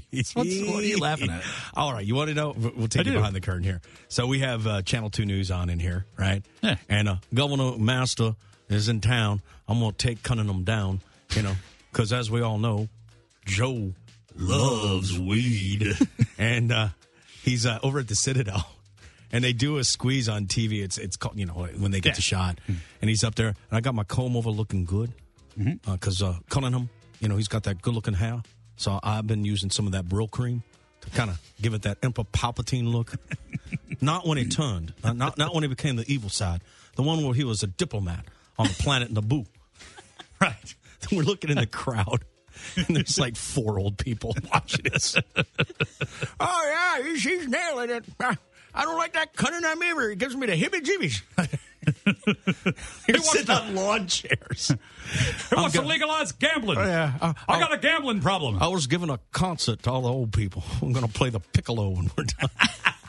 What's, what are you laughing at? All right, you want to know? We'll take I you do. behind the curtain here. So we have uh, Channel Two News on in here, right? Yeah. And uh, Governor McMaster is in town. I'm going to take Cunningham down, you know, because as we all know, Joe loves weed, and uh, he's uh, over at the Citadel. And they do a squeeze on TV. It's it's called you know when they get Yeah. the shot, and he's up there. And I got my comb over looking good because uh, Cunningham, you know, he's got that good looking hair. So I've been using some of that Brylcreem to kind of give it that Emperor Palpatine look. not when he turned, not not when he became the evil side. The one where he was a diplomat on the planet Naboo. Right. We're looking in the crowd. And there's like four old people watching us. oh yeah, he's, he's nailing it. I, don't like that Cunningham either. It gives me the hibby-jibbies. You're sitting on lawn chairs. Who wants to legalize gambling? Oh, yeah. I got a gambling problem. I was giving a concert to all the old people. I'm going to play the piccolo when we're done.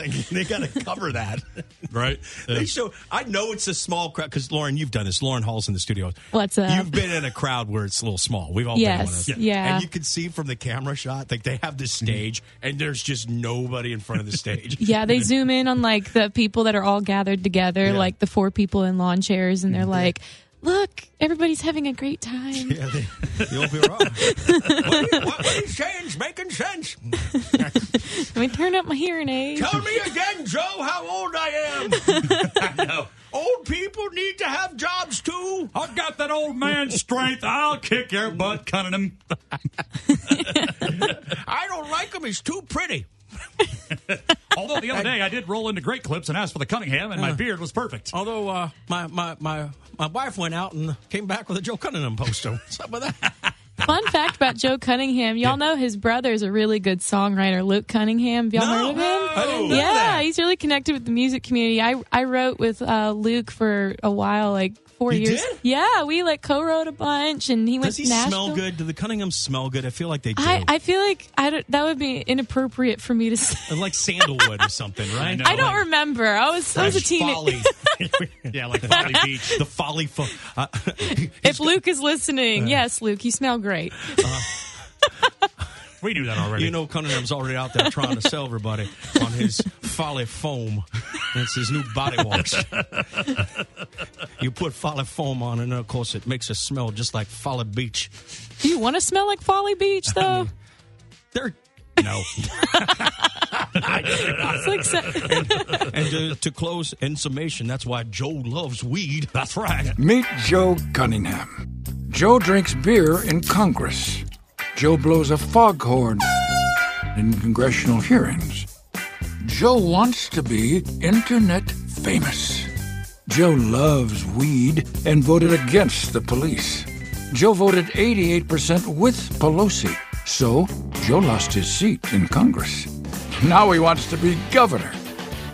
like, they got to cover that, right. They show. I know it's a small crowd because Lauren, you've done this. Lauren Hall's in the studio. What's up? You've been in a crowd where it's a little small. We've all Yes, been one of those. yeah. And you can see from the camera shot, like they have the mm-hmm. stage, and there's just nobody in front of the stage. Yeah, they zoom in on like the people that are all gathered together, Yeah. like the four people in lawn chairs, and they're like, "Look, everybody's having a great time." Yeah, they, you'll be wrong. what, are you, what, what he's saying's making sense. Let me turn up my hearing aid. Tell me again, Joe, how old I am. I know. Old people need to have jobs too. I've got that old man strength. I'll kick your butt, Cunningham. I don't like him. He's too pretty. Although the other day I did roll into Great Clips and asked for the Cunningham, and my beard was perfect. Although uh, my, my my my wife went out and came back with a Joe Cunningham poster. What's up with that? Fun fact about Joe Cunningham: y'all know his brother is a really good songwriter, Luke Cunningham. Have y'all No, heard of him? I didn't know yeah, that. he's really connected with the music community. I I wrote with uh, Luke for a while, like four You years. did? Yeah, we like co-wrote a bunch, and he went Does he to Nashville. smell good? Do the Cunninghams smell good? I feel like they do. I, I feel like I don't, that would be inappropriate for me to say. like sandalwood or something, right? know. I don't remember. I was I was a teenager. Yeah, like Folly Beach. the folly. Fo- uh, If Luke is listening, yes, Luke, you smell great. We do that already. you know, Cunningham's already out there trying to sell everybody on his folly foam. It's his new body wash. you put folly foam on, and of course, it makes it smell just like Folly Beach. Do you want to smell like Folly Beach though? They're no. It's like sa- and to, to close in summation, that's why Joe loves weed. That's right. Meet Joe Cunningham. Joe drinks beer in Congress. Joe blows a foghorn in congressional hearings. Joe wants to be internet famous. Joe loves weed and voted against the police. Joe voted 88% with Pelosi. So, Joe lost his seat in Congress. Now he wants to be governor.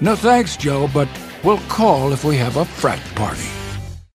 No thanks, Joe, but we'll call if we have a frat party.